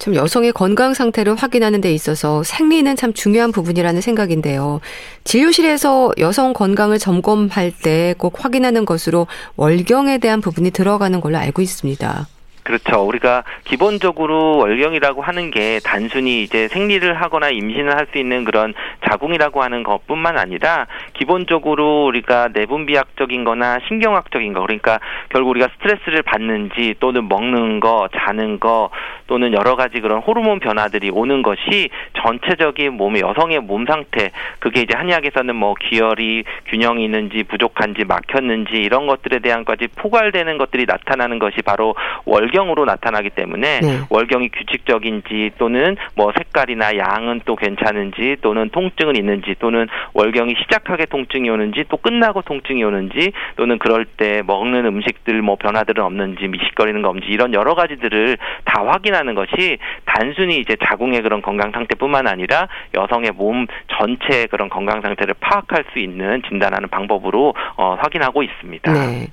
참 여성의 건강 상태를 확인하는 데 있어서 생리는 참 중요한 부분이라는 생각인데요. 진료실에서 여성 건강을 점검할 때 꼭 확인하는 것으로 월경에 대한 부분이 들어가는 걸로 알고 있습니다. 그렇죠. 우리가 기본적으로 월경이라고 하는 게 단순히 이제 생리를 하거나 임신을 할 수 있는 그런 자궁이라고 하는 것뿐만 아니라 기본적으로 우리가 내분비학적인 거나 신경학적인 거 그러니까 결국 우리가 스트레스를 받는지 또는 먹는 거, 자는 거 또는 여러 가지 그런 호르몬 변화들이 오는 것이 전체적인 몸의 여성의 몸 상태 그게 이제 한의학에서는 뭐 기혈이 균형이 있는지 부족한지 막혔는지 이런 것들에 대한 까지 포괄되는 것들이 나타나는 것이 바로 월경 월경으로 나타나기 때문에 네. 월경이 규칙적인지 또는 뭐 색깔이나 양은 또 괜찮은지 또는 통증은 있는지 또는 월경이 시작하게 통증이 오는지 또 끝나고 통증이 오는지 또는 그럴 때 먹는 음식들 뭐 변화들은 없는지 미식거리는 거 없는지 이런 여러 가지들을 다 확인하는 것이 단순히 이제 자궁의 그런 건강 상태뿐만 아니라 여성의 몸 전체의 그런 건강 상태를 파악할 수 있는 진단하는 방법으로 어, 확인하고 있습니다. 네.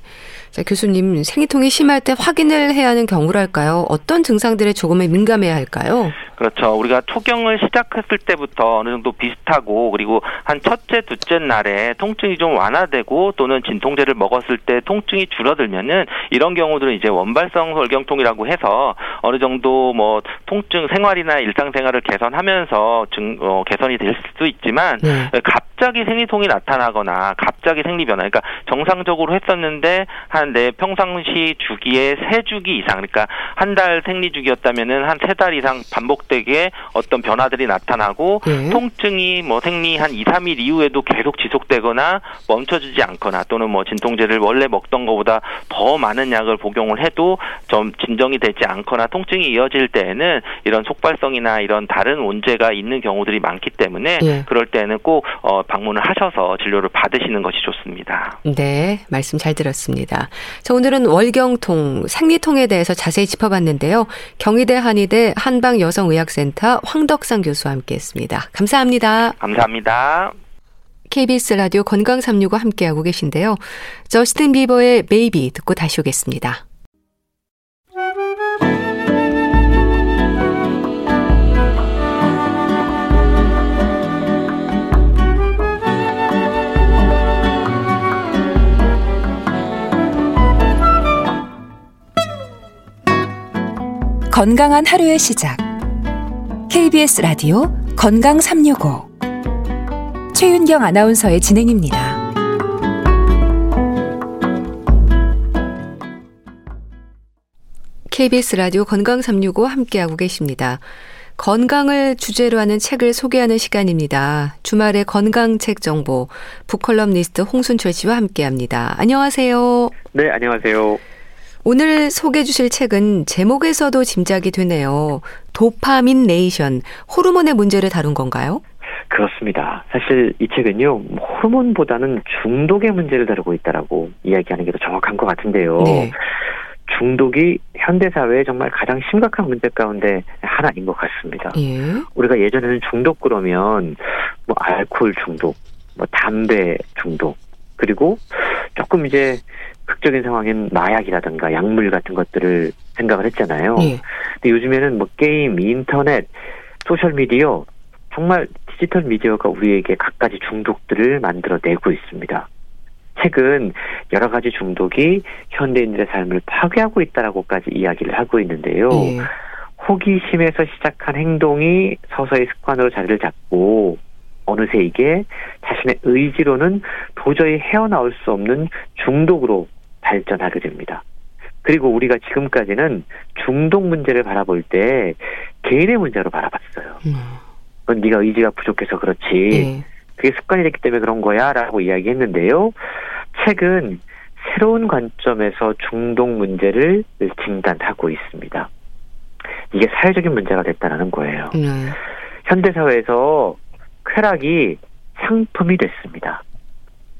자, 교수님, 생리통이 심할 때 확인을 해야 하는 경우랄까요? 어떤 증상들에 조금은 민감해야 할까요? 그렇죠. 우리가 초경을 시작했을 때부터 어느 정도 비슷하고 그리고 한 첫째, 둘째 날에 통증이 좀 완화되고 또는 진통제를 먹었을 때 통증이 줄어들면은 이런 경우들은 이제 원발성 월경통이라고 해서 어느 정도 뭐 통증 생활이나 일상생활을 개선하면서 증, 어, 개선이 될 수도 있지만 네. 갑자기 생리통이 나타나거나 갑자기 생리 변화 그러니까 정상적으로 했었는데 한내 평상시 주기에 세 주기 이상 그러니까 한 달 생리 주기였다면은 한 세 달 이상 반복 반복되게 어떤 변화들이 나타나고 네. 통증이 뭐 생리 한 2, 3일 이후에도 계속 지속되거나 멈춰지지 않거나 또는 뭐 진통제를 원래 먹던 것보다 더 많은 약을 복용을 해도 좀 진정이 되지 않거나 통증이 이어질 때에는 이런 속발성이나 이런 다른 문제가 있는 경우들이 많기 때문에 네. 그럴 때는 꼭 어, 방문을 하셔서 진료를 받으시는 것이 좋습니다. 네, 말씀 잘 들었습니다. 자, 오늘은 월경통, 생리통에 대해서 자세히 짚어봤는데요. 경희대 한의대 한방 여성의 의학센터 황덕상 교수와 함께했습니다. 감사합니다. 감사합니다. KBS 라디오 건강 365 함께하고 계신데요. 저스틴 비버의 Baby 듣고 다시 오겠습니다. 건강한 하루의 시작. KBS 라디오 건강 365 최윤경 아나운서의 진행입니다. KBS 라디오 건강 365 함께하고 계십니다. 건강을 주제로 하는 책을 소개하는 시간입니다. 주말의 건강책 정보 북컬럼니스트 홍순철 씨와 함께합니다. 안녕하세요. 네, 안녕하세요. 오늘 소개해 주실 책은 제목에서도 짐작이 되네요. 도파민 네이션, 호르몬의 문제를 다룬 건가요? 그렇습니다. 사실 이 책은요, 호르몬보다는 중독의 문제를 다루고 있다라고 이야기하는 게 더 정확한 것 같은데요. 네. 중독이 현대 사회의 정말 가장 심각한 문제 가운데 하나인 것 같습니다. 예. 우리가 예전에는 중독 그러면 뭐 알코올 중독, 뭐 담배 중독, 그리고 조금 이제 극적인 상황엔 마약이라든가 약물 같은 것들을 생각을 했잖아요. 네. 근데 요즘에는 뭐 게임, 인터넷, 소셜 미디어 정말 디지털 미디어가 우리에게 갖가지 중독들을 만들어내고 있습니다. 책은 여러 가지 중독이 현대인들의 삶을 파괴하고 있다라고까지 이야기를 하고 있는데요. 네. 호기심에서 시작한 행동이 서서히 습관으로 자리를 잡고 어느새 이게 자신의 의지로는 도저히 헤어나올 수 없는 중독으로 발전하게 됩니다. 그리고 우리가 지금까지는 중독 문제를 바라볼 때 개인의 문제로 바라봤어요. 음. 그건 네가 의지가 부족해서 그렇지. 네. 그게 습관이 됐기 때문에 그런 거야라고 이야기했는데요. 최근 새로운 관점에서 중독 문제를 진단하고 있습니다. 이게 사회적인 문제가 됐다는 거예요. 네. 현대 사회에서 쾌락이 상품이 됐습니다.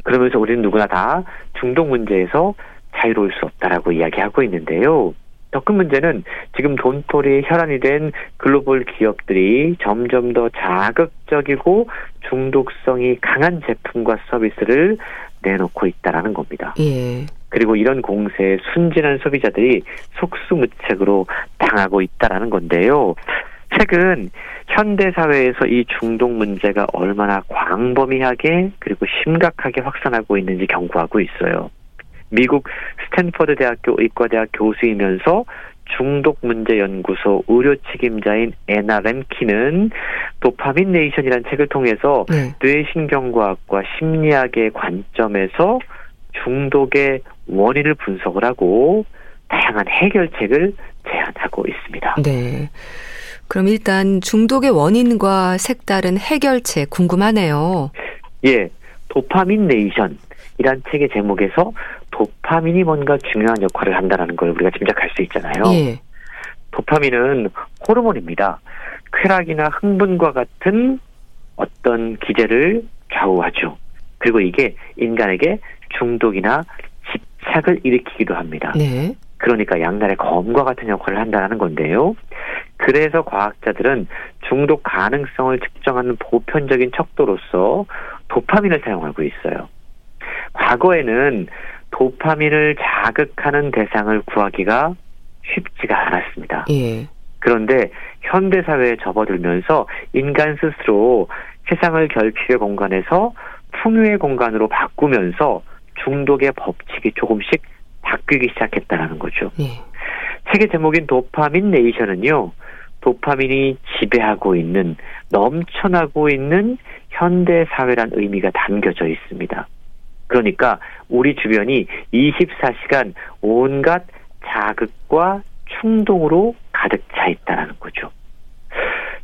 그러면서 우리는 누구나 다 중독 문제에서 자유로울 수 없다라고 이야기하고 있는데요. 더 큰 문제는 지금 돈벌이의 혈안이 된 글로벌 기업들이 점점 더 자극적이고 중독성이 강한 제품과 서비스를 내놓고 있다라는 겁니다. 예. 그리고 이런 공세에 순진한 소비자들이 속수무책으로 당하고 있다라는 건데요. 최근 현대 사회에서 이 중독 문제가 얼마나 광범위하게 그리고 심각하게 확산하고 있는지 경고하고 있어요. 미국 스탠퍼드 대학교 의과대학 교수이면서 중독 문제 연구소 의료 책임자인 에나 램키는 도파민 네이션이라는 책을 통해서 네. 뇌신경과학과 심리학의 관점에서 중독의 원인을 분석을 하고 다양한 해결책을 제안하고 있습니다. 네. 그럼 일단 중독의 원인과 색다른 해결책 궁금하네요. 예. 도파민 네이션 이란 책의 제목에서 도파민이 뭔가 중요한 역할을 한다는 걸 우리가 짐작할 수 있잖아요. 예. 도파민은 호르몬입니다. 쾌락이나 흥분과 같은 어떤 기제를 좌우하죠. 그리고 이게 인간에게 중독이나 집착을 일으키기도 합니다. 네. 그러니까 양날의 검과 같은 역할을 한다는 건데요. 그래서 과학자들은 중독 가능성을 측정하는 보편적인 척도로서 도파민을 사용하고 있어요. 과거에는 도파민을 자극하는 대상을 구하기가 쉽지가 않았습니다. 예. 그런데 현대 사회에 접어들면서 인간 스스로 세상을 결핍의 공간에서 풍요의 공간으로 바꾸면서 중독의 법칙이 조금씩 바뀌기 시작했다는 거죠. 예. 책의 제목인 도파민 네이션은요. 도파민이 지배하고 있는 넘쳐나고 있는 현대 사회란 의미가 담겨져 있습니다. 그러니까 우리 주변이 24시간 온갖 자극과 충동으로 가득 차 있다는 거죠.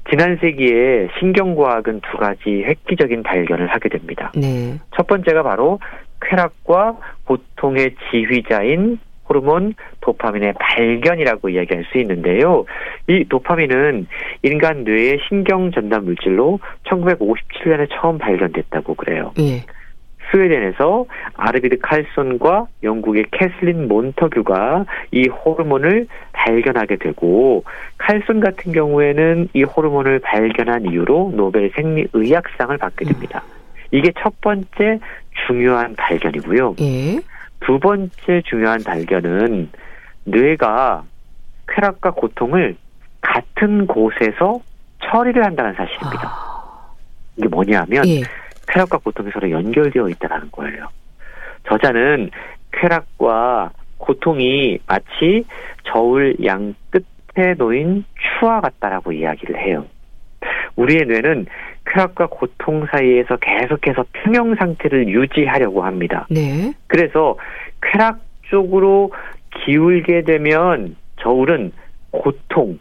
지난 세기에 신경과학은 두 가지 획기적인 발견을 하게 됩니다. 네. 첫 번째가 바로 쾌락과 고통의 지휘자인 호르몬 도파민의 발견이라고 이야기할 수 있는데요. 이 도파민은 인간 뇌의 신경 전달 물질로 1957년에 처음 발견됐다고 그래요. 예. 스웨덴에서 아르비드 칼손과 영국의 캐슬린 몬터규가 이 호르몬을 발견하게 되고 칼손 같은 경우에는 이 호르몬을 발견한 이유로 노벨 생리의학상을 받게 됩니다. 이게 첫 번째 중요한 발견이고요. 예. 두 번째 중요한 발견은 뇌가 쾌락과 고통을 같은 곳에서 처리를 한다는 사실입니다. 아... 이게 뭐냐면 예. 쾌락과 고통이 서로 연결되어 있다는 거예요. 저자는 쾌락과 고통이 마치 저울 양 끝에 놓인 추와 같다라고 이야기를 해요. 우리의 뇌는 쾌락과 고통 사이에서 계속해서 평형 상태를 유지하려고 합니다. 네. 그래서 쾌락 쪽으로 기울게 되면 저울은 고통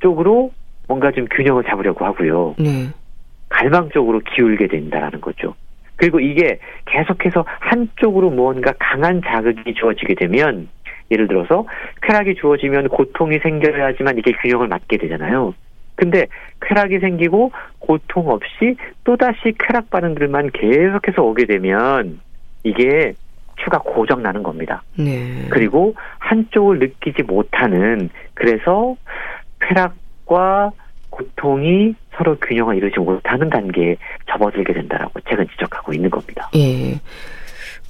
쪽으로 뭔가 좀 균형을 잡으려고 하고요. 네. 갈망 쪽으로 기울게 된다는 거죠. 그리고 이게 계속해서 한쪽으로 무언가 강한 자극이 주어지게 되면 예를 들어서 쾌락이 주어지면 고통이 생겨야 하지만 이게 균형을 맞게 되잖아요. 근데 쾌락이 생기고 고통 없이 또다시 쾌락 반응들만 계속해서 오게 되면 이게 추가 고정 나는 겁니다. 네. 그리고 한쪽을 느끼지 못하는 그래서 쾌락과 고통이 서로 균형을 이루지 못하는 단계에 접어들게 된다라고 책은 지적하고 있는 겁니다. 예.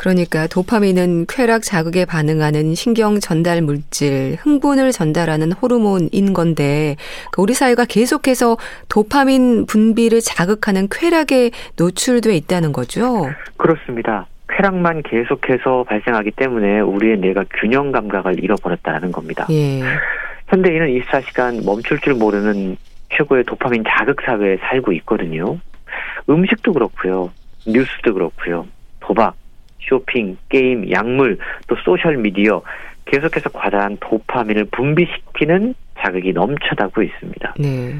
그러니까 도파민은 쾌락 자극에 반응하는 신경 전달 물질, 흥분을 전달하는 호르몬인 건데 그 우리 사회가 계속해서 도파민 분비를 자극하는 쾌락에 노출돼 있다는 거죠. 그렇습니다. 쾌락만 계속해서 발생하기 때문에 우리의 뇌가 균형 감각을 잃어버렸다는 겁니다. 예. 현대인은 24시간 멈출 줄 모르는 최고의 도파민 자극 사회에 살고 있거든요. 음식도 그렇고요. 뉴스도 그렇고요. 도박, 쇼핑, 게임, 약물, 또 소셜 미디어 계속해서 과다한 도파민을 분비시키는 자극이 넘쳐나고 있습니다. 네.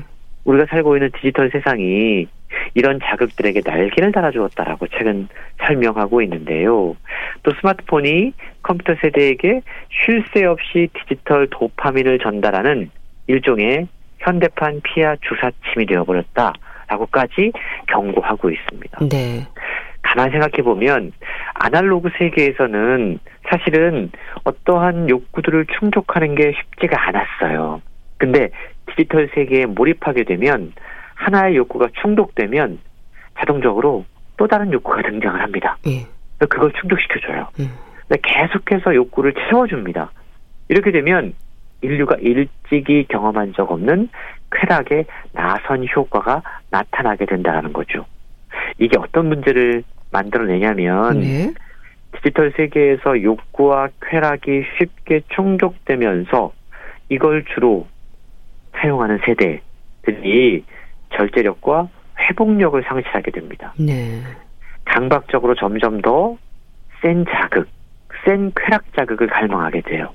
우리가 살고 있는 디지털 세상이 이런 자극들에게 날개를 달아주었다라고 최근 설명하고 있는데요. 또 스마트폰이 컴퓨터 세대에게 쉴 새 없이 디지털 도파민을 전달하는 일종의 현대판 피하 주사침이 되어버렸다라고까지 경고하고 있습니다. 네. 가만 생각해 보면 아날로그 세계에서는 사실은 어떠한 욕구들을 충족하는 게 쉽지가 않았어요. 근데 디지털 세계에 몰입하게 되면 하나의 욕구가 충족되면 자동적으로 또 다른 욕구가 등장을 합니다. 예. 그걸 충족시켜줘요. 예. 계속해서 욕구를 채워줍니다. 이렇게 되면 인류가 일찍이 경험한 적 없는 쾌락의 나선 효과가 나타나게 된다는 거죠. 이게 어떤 문제를 만들어내냐면 네. 디지털 세계에서 욕구와 쾌락이 쉽게 충족되면서 이걸 주로 사용하는 세대들이 절제력과 회복력을 상실하게 됩니다. 네. 강박적으로 점점 더 센 자극, 센 쾌락 자극을 갈망하게 돼요.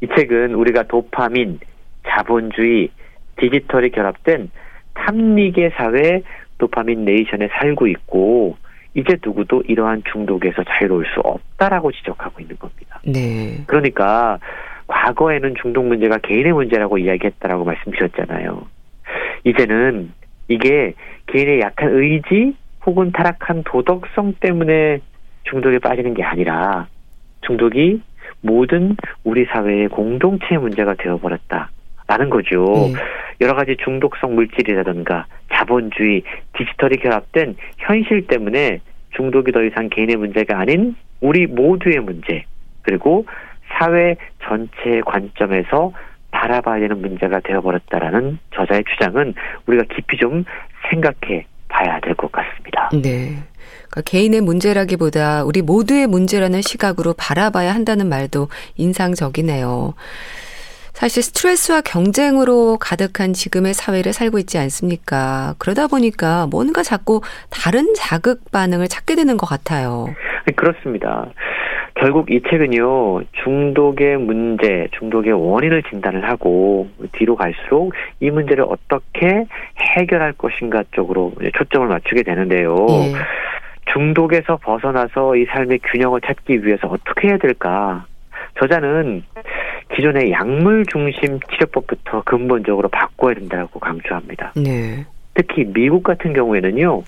이 책은 우리가 도파민, 자본주의, 디지털이 결합된 탐닉의 사회 도파민 네이션에 살고 있고 이제 누구도 이러한 중독에서 자유로울 수 없다라고 지적하고 있는 겁니다. 네. 그러니까 과거에는 중독 문제가 개인의 문제라고 이야기했다라고 말씀드렸잖아요. 이제는 이게 개인의 약한 의지 혹은 타락한 도덕성 때문에 중독에 빠지는 게 아니라 중독이 모든 우리 사회의 공동체의 문제가 되어버렸다 라는 거죠. 네. 여러 가지 중독성 물질이라든가 자본주의, 디지털이 결합된 현실 때문에 중독이 더 이상 개인의 문제가 아닌 우리 모두의 문제, 그리고 사회 전체의 관점에서 바라봐야 되는 문제가 되어버렸다라는 저자의 주장은 우리가 깊이 좀 생각해 봐야 될 것 같습니다. 네. 그러니까 개인의 문제라기보다 우리 모두의 문제라는 시각으로 바라봐야 한다는 말도 인상적이네요. 사실 스트레스와 경쟁으로 가득한 지금의 사회를 살고 있지 않습니까? 그러다 보니까 뭔가 자꾸 다른 자극 반응을 찾게 되는 것 같아요. 네, 그렇습니다. 결국 이 책은요, 중독의 문제, 중독의 원인을 진단을 하고, 뒤로 갈수록 이 문제를 어떻게 해결할 것인가 쪽으로 초점을 맞추게 되는데요. 예. 중독에서 벗어나서 이 삶의 균형을 찾기 위해서 어떻게 해야 될까? 저자는 기존의 약물 중심 치료법부터 근본적으로 바꿔야 된다고 강조합니다. 네. 특히 미국 같은 경우에는요,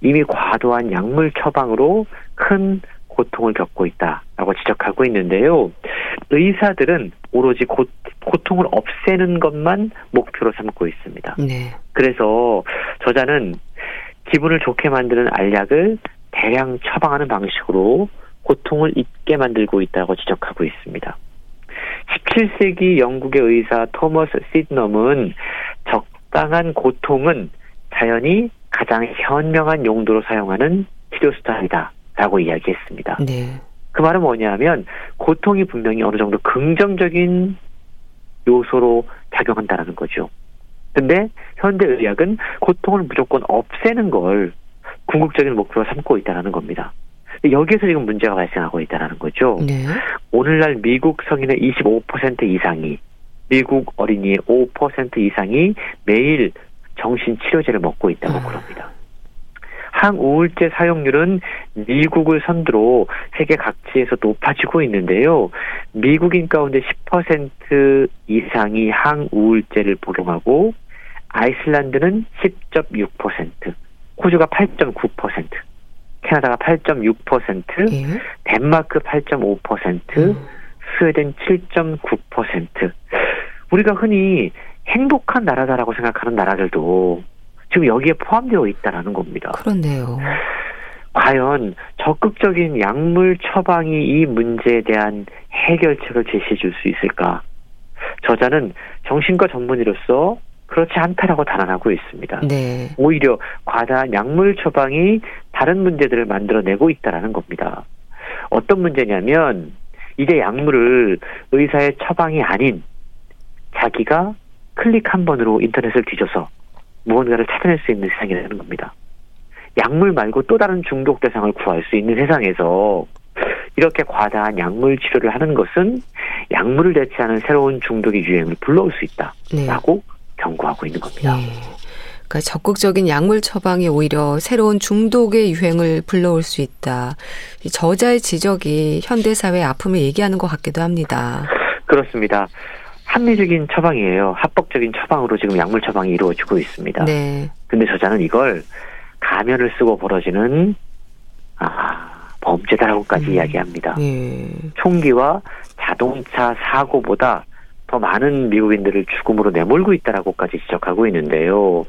이미 과도한 약물 처방으로 큰 고통을 겪고 있다라고 지적하고 있는데요. 의사들은 오로지 고, 고통을 없애는 것만 목표로 삼고 있습니다. 네. 그래서 저자는 기분을 좋게 만드는 알약을 대량 처방하는 방식으로 고통을 잊게 만들고 있다고 지적하고 있습니다. 17세기 영국의 의사 토머스 시드넘은 적당한 고통은 자연이 가장 현명한 용도로 사용하는 치료 수단이다 라고 이야기했습니다. 네. 그 말은 뭐냐면 고통이 분명히 어느 정도 긍정적인 요소로 작용한다는 거죠. 근데 현대 의학은 고통을 무조건 없애는 걸 궁극적인 목표로 삼고 있다는 겁니다. 여기에서 지금 문제가 발생하고 있다는 거죠. 네. 오늘날 미국 성인의 25% 이상이 미국 어린이의 5% 이상이 매일 정신치료제를 먹고 있다고 아. 그럽니다. 항우울제 사용률은 미국을 선두로 세계 각지에서 높아지고 있는데요. 미국인 가운데 10% 이상이 항우울제를 복용하고 아이슬란드는 10.6%, 호주가 8.9%, 캐나다가 8.6%, 예. 덴마크 8.5%, 음. 스웨덴 7.9%. 우리가 흔히 행복한 나라다라고 생각하는 나라들도 지금 여기에 포함되어 있다라는 겁니다. 그렇네요. 과연 적극적인 약물 처방이 이 문제에 대한 해결책을 제시해 줄 수 있을까? 저자는 정신과 전문의로서 그렇지 않다라고 단언하고 있습니다. 네. 오히려 과다한 약물 처방이 다른 문제들을 만들어내고 있다라는 겁니다. 어떤 문제냐면 이제 약물을 의사의 처방이 아닌 자기가 클릭 한 번으로 인터넷을 뒤져서 무언가를 찾아낼 수 있는 세상이 되는 겁니다. 약물 말고 또 다른 중독 대상을 구할 수 있는 세상에서 이렇게 과다한 약물 치료를 하는 것은 약물을 대체하는 새로운 중독의 유행을 불러올 수 있다라고 네. 경고하고 있는 겁니다. 네. 그러니까 적극적인 약물 처방이 오히려 새로운 중독의 유행을 불러올 수 있다. 저자의 지적이 현대 사회의 아픔을 얘기하는 것 같기도 합니다. 그렇습니다. 합리적인 처방이에요. 합법적인 처방으로 지금 약물 처방이 이루어지고 있습니다. 네. 근데 저자는 이걸 가면을 쓰고 벌어지는 아 범죄다라고까지 음. 이야기합니다. 네. 총기와 자동차 사고보다 더 많은 미국인들을 죽음으로 내몰고 있다라고까지 지적하고 있는데요.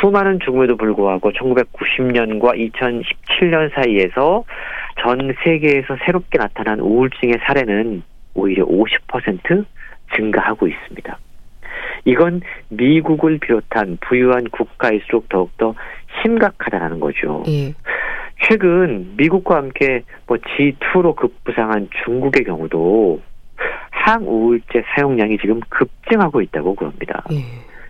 수많은 죽음에도 불구하고 1990년과 2017년 사이에서 전 세계에서 새롭게 나타난 우울증의 사례는 오히려 50% 증가하고 있습니다. 이건 미국을 비롯한 부유한 국가일수록 더욱더 심각하다는 거죠. 예. 최근 미국과 함께 뭐 G2로 급부상한 중국의 경우도 항우울제 사용량이 지금 급증하고 있다고 그럽니다. 예.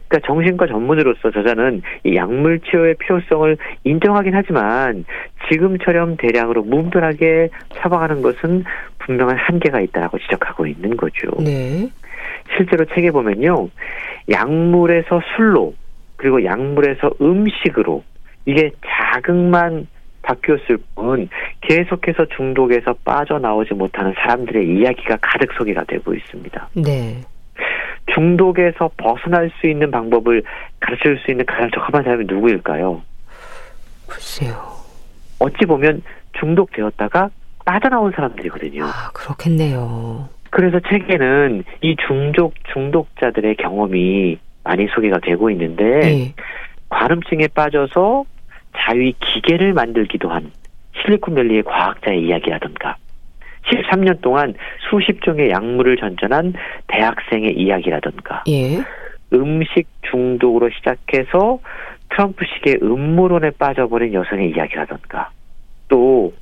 그러니까 정신과 전문의로서 저자는 이 약물 치료의 필요성을 인정하긴 하지만 지금처럼 대량으로 무분별하게 처방하는 것은 분명한 한계가 있다고 지적하고 있는 거죠. 네. 실제로 책에 보면요, 약물에서 술로 그리고 약물에서 음식으로 이게 자극만 바뀌었을 뿐 계속해서 중독에서 빠져나오지 못하는 사람들의 이야기가 가득 소개가 되고 있습니다. 네. 중독에서 벗어날 수 있는 방법을 가르칠 수 있는 가장 적합한 사람이 누구일까요? 글쎄요. 어찌 보면 중독되었다가 빠져나온 사람들이거든요. 아, 그렇겠네요. 그래서 책에는 이 중독 중독자들의 경험이 많이 소개가 되고 있는데 네. 과름증에 빠져서 자유의 기계를 만들기도 한 실리콘밸리의 과학자의 이야기라든가 13년 동안 수십 종의 약물을 전전한 대학생의 이야기라든가 예. 음식 중독으로 시작해서 트럼프식의 음모론에 빠져버린 여성의 이야기라든가 또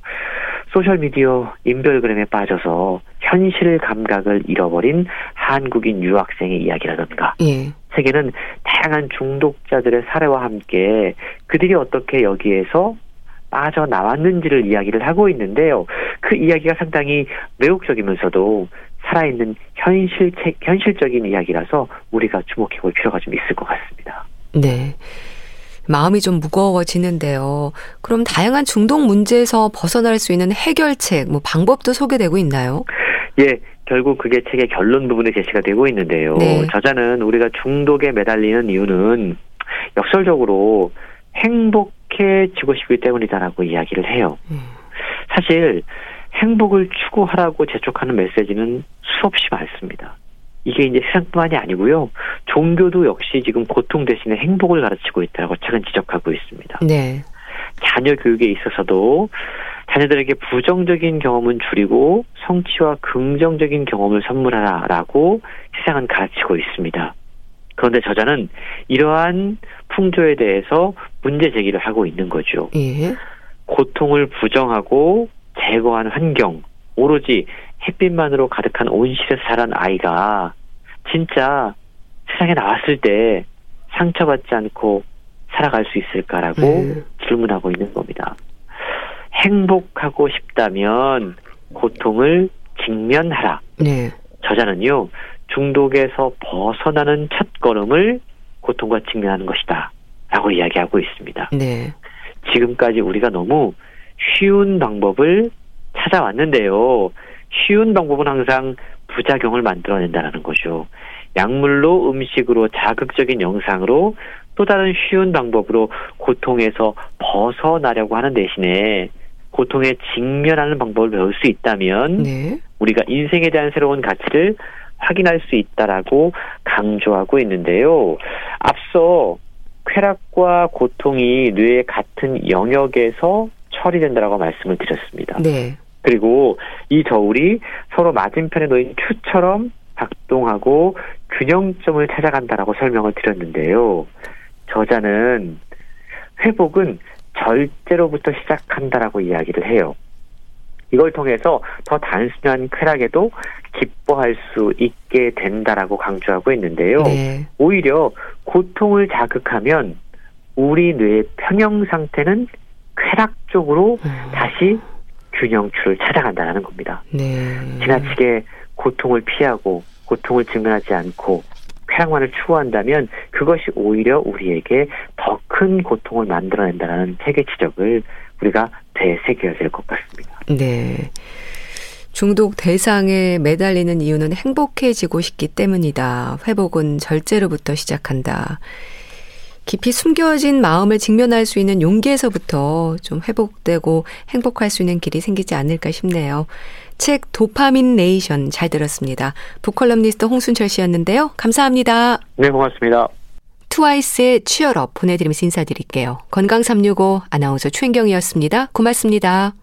소셜미디어 인별그램에 빠져서 현실 감각을 잃어버린 한국인 유학생의 이야기라든가 예. 세계는 다양한 중독자들의 사례와 함께 그들이 어떻게 여기에서 빠져나왔는지를 이야기를 하고 있는데요. 그 이야기가 상당히 매혹적이면서도 살아있는 현실 책, 현실적인 이야기라서 우리가 주목해 볼 필요가 좀 있을 것 같습니다. 네. 마음이 좀 무거워지는데요. 그럼 다양한 중독 문제에서 벗어날 수 있는 해결책, 뭐 방법도 소개되고 있나요? 예, 결국 그게 책의 결론 부분에 제시가 되고 있는데요. 네. 저자는 우리가 중독에 매달리는 이유는 역설적으로 행복해지고 싶기 때문이다라고 이야기를 해요. 음. 사실 행복을 추구하라고 재촉하는 메시지는 수없이 많습니다. 이게 이제 세상뿐만이 아니고요. 종교도 역시 지금 고통 대신에 행복을 가르치고 있다고 책은 지적하고 있습니다. 네. 자녀 교육에 있어서도 자녀들에게 부정적인 경험은 줄이고 성취와 긍정적인 경험을 선물하라라고 세상은 가르치고 있습니다. 그런데 저자는 이러한 풍조에 대해서 문제 제기를 하고 있는 거죠. 예. 고통을 부정하고 제거한 환경, 오로지 햇빛만으로 가득한 온실에서 자란 아이가 진짜 세상에 나왔을 때 상처받지 않고 살아갈 수 있을까라고 네. 질문하고 있는 겁니다. 행복하고 싶다면 고통을 직면하라. 네. 저자는요, 중독에서 벗어나는 첫 걸음을 고통과 직면하는 것이다. 라고 이야기하고 있습니다. 네. 지금까지 우리가 너무 쉬운 방법을 찾아왔는데요. 쉬운 방법은 항상 부작용을 만들어낸다는 거죠. 약물로 음식으로 자극적인 영상으로 또 다른 쉬운 방법으로 고통에서 벗어나려고 하는 대신에 고통에 직면하는 방법을 배울 수 있다면 네. 우리가 인생에 대한 새로운 가치를 확인할 수 있다라고 강조하고 있는데요. 앞서 쾌락과 고통이 뇌의 같은 영역에서 처리된다라고 말씀을 드렸습니다. 네. 그리고 이 저울이 서로 맞은편에 놓인 큐처럼 작동하고 균형점을 찾아간다라고 설명을 드렸는데요. 저자는 회복은 절제로부터 시작한다라고 이야기를 해요. 이걸 통해서 더 단순한 쾌락에도 기뻐할 수 있게 된다라고 강조하고 있는데요. 네. 오히려 고통을 자극하면 우리 뇌의 평형 상태는 쾌락 쪽으로 음. 다시 균형추를 찾아간다는 겁니다. 네. 지나치게 고통을 피하고 고통을 증명하지 않고 쾌락만을 추구한다면 그것이 오히려 우리에게 더 큰 고통을 만들어낸다는 세계 지적을 우리가 되새겨야 될 것 같습니다. 네. 중독 대상에 매달리는 이유는 행복해지고 싶기 때문이다. 회복은 절제로부터 시작한다. 깊이 숨겨진 마음을 직면할 수 있는 용기에서부터 좀 회복되고 행복할 수 있는 길이 생기지 않을까 싶네요. 책 도파민 네이션 잘 들었습니다. 북컬럼니스트 홍순철 씨였는데요. 감사합니다. 네, 고맙습니다. 트와이스의 취얼업 보내드리면서 인사드릴게요. 건강365 아나운서 최인경이었습니다. 고맙습니다.